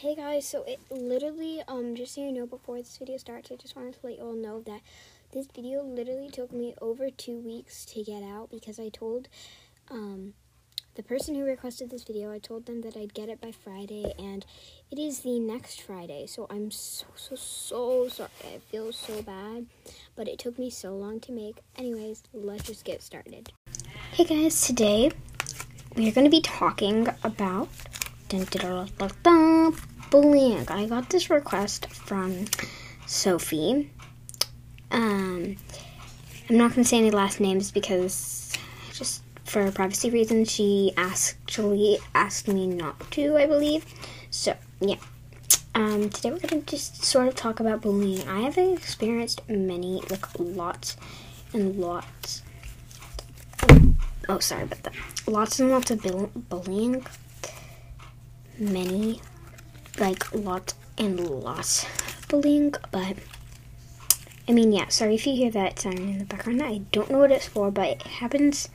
Hey guys, so it literally, um, just so you know, before this video starts, I just wanted to let you all know that this video literally took me over two weeks to get out because I told, um, the person who requested this video, I told them that I'd get it by Friday, and it is the next Friday, so I'm so, so, so sorry. I feel so bad, but it took me so long to make. Anyways, let's just get started. Hey guys, today we're going to be talking about dun, dun, dun, bullying. I got this request from Sophie. Um, I'm not going to say any last names because just for privacy reasons, she actually asked me not to, I believe. So, yeah. Um, today we're going to just sort of talk about bullying. I have experienced many, like lots and lots. Oh, sorry about that. Lots and lots of bullying. Many like lots and lots bullying, but I mean, yeah, sorry if you hear that sound in the background. I don't know what it's for, but it happens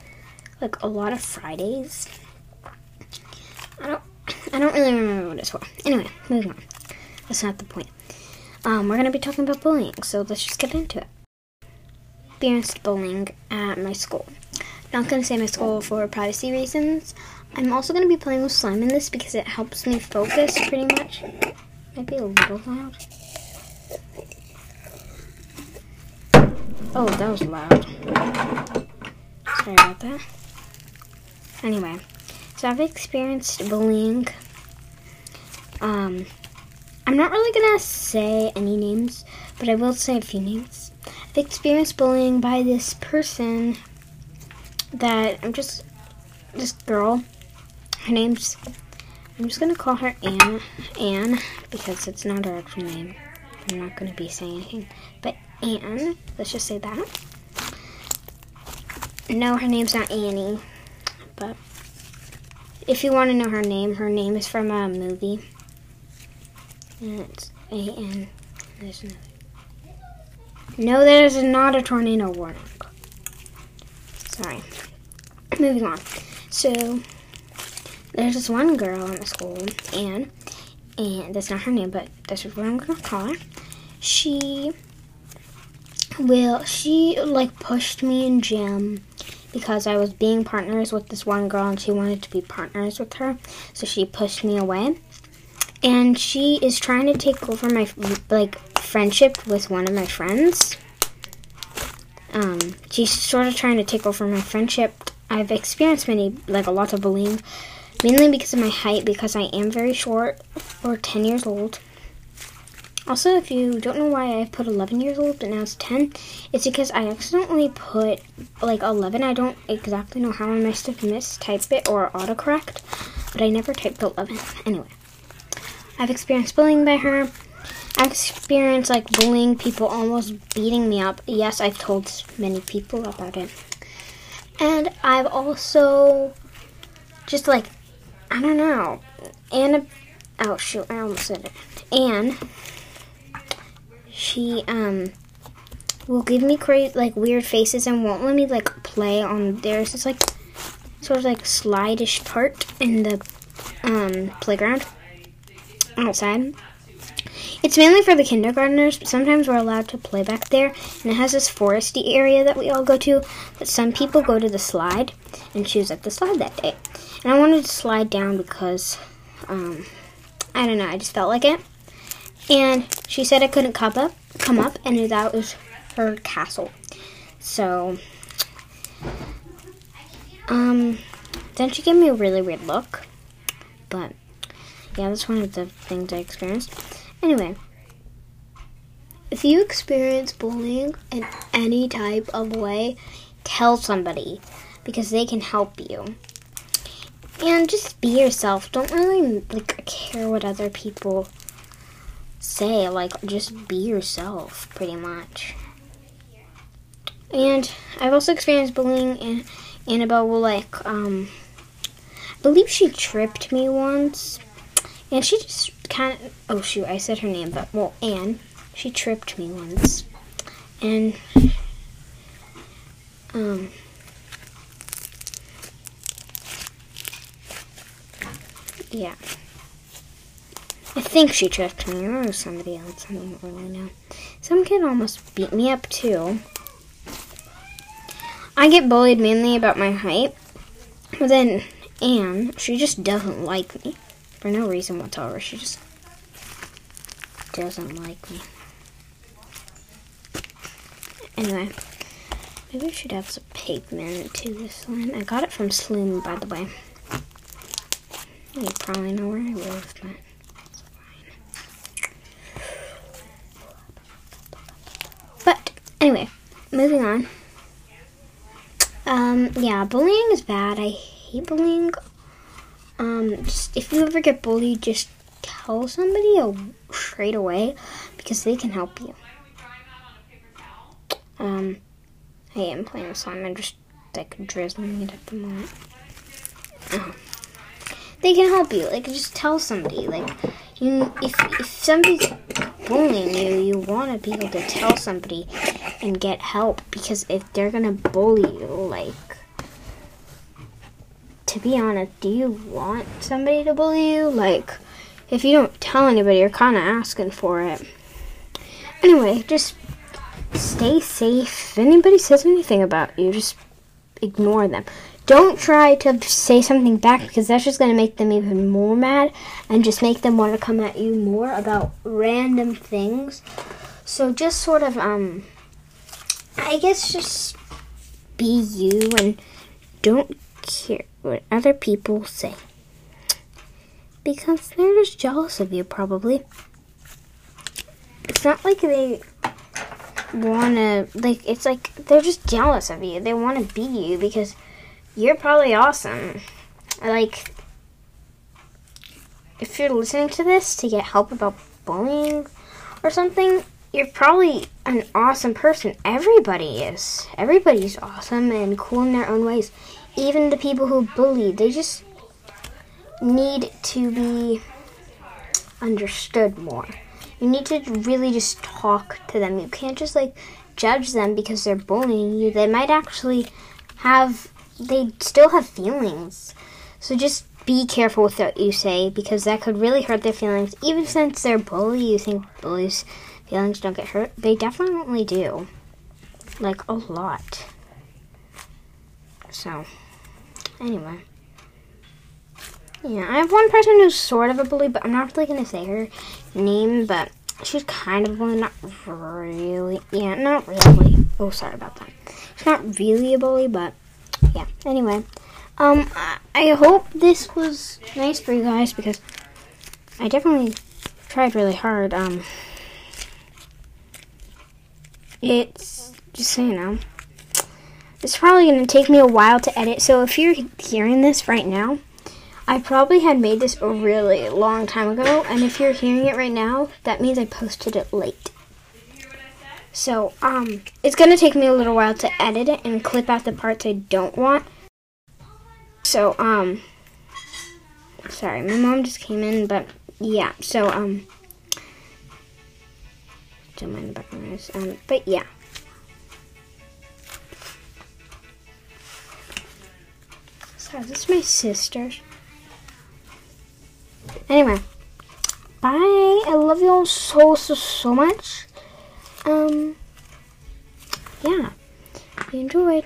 like a lot of Fridays. I don't I don't really remember what it's for. Anyway, moving on. That's not the point. Um, we're gonna be talking about bullying, so let's just get into it. Experienced bullying at my school. Not gonna say my school for privacy reasons. I'm also going to be playing with slime in this because it helps me focus pretty much. Might be a little loud. Oh, that was loud. Sorry about that. Anyway, so I've experienced bullying. Um, I'm not really going to say any names, but I will say a few names. I've experienced bullying by this person that I'm just, this girl her name's, I'm just to call her Anne, Anne, because it's not her actual name. I'm not to be saying anything. But Anne, let's just say that. No, her name's not Annie, but if you want to know her name, her name is from a movie. And it's A-N. There's another. No, there's not a tornado warning. Sorry. Moving on. So, there's this one girl in the school, Anne, and that's not her name, but this is what I'm gonna call her. She will she like pushed me in gym because I was being partners with this one girl and she wanted to be partners with her, so she pushed me away. And she is trying to take over my like friendship with one of my friends. Um, she's sort of trying to take over my friendship. I've experienced many like a lot of bullying mainly because of my height, because I am very short or 10 years old. Also, if you don't know why I put 11 years old, but now it's 10, it's because I accidentally put like 11. I don't exactly know how I must have mistyped it or autocorrect, but I never typed 11. Anyway, I've experienced bullying by her. I've experienced like bullying, people almost beating me up. Yes, I've told many people about it. And I've also just like I don't know. Anna, oh shoot, I almost said it. Anne, she um will give me crazy like weird faces and won't let me like play on. There's this like sort of like slideish part in the um playground outside. It's mainly for the kindergartners, but sometimes we're allowed to play back there. And it has this foresty area that we all go to, but some people go to the slide and choose at the slide that day. And I wanted to slide down because, um, I don't know, I just felt like it. And she said I couldn't come up, come up, and that was her castle. So, um, then she gave me a really weird look. But, yeah, that's one of the things I experienced. Anyway, if you experience bullying in any type of way, tell somebody because they can help you. And just be yourself. Don't really like care what other people say. Like just be yourself pretty much. And I've also experienced bullying and Annabelle will like um I believe she tripped me once. And she just kind of oh shoot, I said her name, but well, Anne, she tripped me once. And um yeah. I think she tripped me, or somebody else. I don't really know. Some kid almost beat me up too. I get bullied mainly about my height. But then Anne, she just doesn't like me. For no reason whatsoever. She just doesn't like me. Anyway, maybe I should add some pigment to this line. I got it from Sloom, by the way. You probably know where I live, but. But anyway, moving on. Um, yeah, bullying is bad. I hate bullying. Um, just if you ever get bullied, just tell somebody straight away because they can help you. Um, I am playing with slime. I'm just like drizzling it at the moment. Oh they can help you. Like just tell somebody. Like you, if if somebody's bullying you, you want to be able to tell somebody and get help because if they're gonna bully you, like to be honest, do you want somebody to bully you? Like if you don't tell anybody, you're kind of asking for it. Anyway, just stay safe. If anybody says anything about you, just ignore them. Don't try to say something back because that's just going to make them even more mad and just make them want to come at you more about random things. So just sort of, um, I guess just be you and don't care what other people say. Because they're just jealous of you, probably. It's not like they want to, like, it's like they're just jealous of you. They want to be you because you're probably awesome. Like, if you're listening to this to get help about bullying or something, you're probably an awesome person. Everybody is. Everybody's awesome and cool in their own ways. Even the people who bully, they just need to be understood more. You need to really just talk to them. You can't just like judge them because they're bullying you. They might actually have they still have feelings. So just be careful with what you say because that could really hurt their feelings. Even since they're bully, you think bullies' feelings don't get hurt. They definitely do. Like a lot. So, anyway. Yeah, I have one person who's sort of a bully, but I'm not really going to say her name, but she's kind of a bully, not really. Yeah, not really. Oh, sorry about that. She's not really a bully, but yeah. Anyway, um, I hope this was nice for you guys because I definitely tried really hard. Um, it's just so you know, it's probably going to take me a while to edit. So if you're hearing this right now, I probably had made this a really long time ago, and if you're hearing it right now, that means I posted it late. So, um, it's going to take me a little while to edit it and clip out the parts I don't want. So, um, sorry, my mom just came in, but yeah, so, um, don't mind the background noise, um, but yeah. This is my sister. Anyway, bye. I love you all so, so, so much. Um, yeah, you enjoyed.